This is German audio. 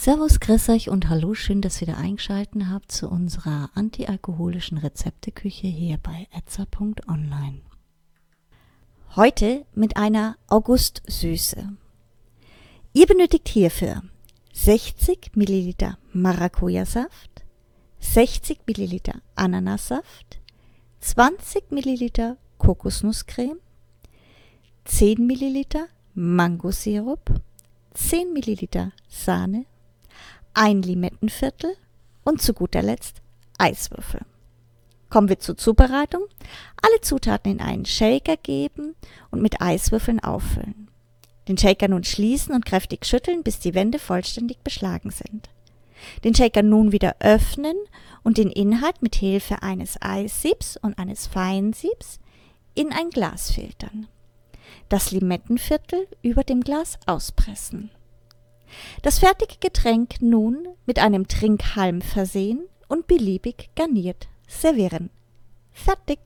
Servus, grüß euch und hallo, schön, dass ihr wieder eingeschalten habt zu unserer antialkoholischen Rezepteküche hier bei etza.online. Heute mit einer August-Süße. Ihr benötigt hierfür 60 Milliliter Maracuja-Saft, 60 Milliliter Ananassaft, 20 Milliliter Kokosnusscreme, 10 Milliliter Mangosirup, 10 Milliliter Sahne, ein Limettenviertel und zu guter Letzt Eiswürfel. Kommen wir zur Zubereitung. Alle Zutaten in einen Shaker geben und mit Eiswürfeln auffüllen. Den Shaker nun schließen und kräftig schütteln, bis die Wände vollständig beschlagen sind. Den Shaker nun wieder öffnen und den Inhalt mit Hilfe eines Eissiebs und eines Feinsiebs in ein Glas filtern. Das Limettenviertel über dem Glas auspressen. Das fertige Getränk nun mit einem Trinkhalm versehen und beliebig garniert servieren. Fertig!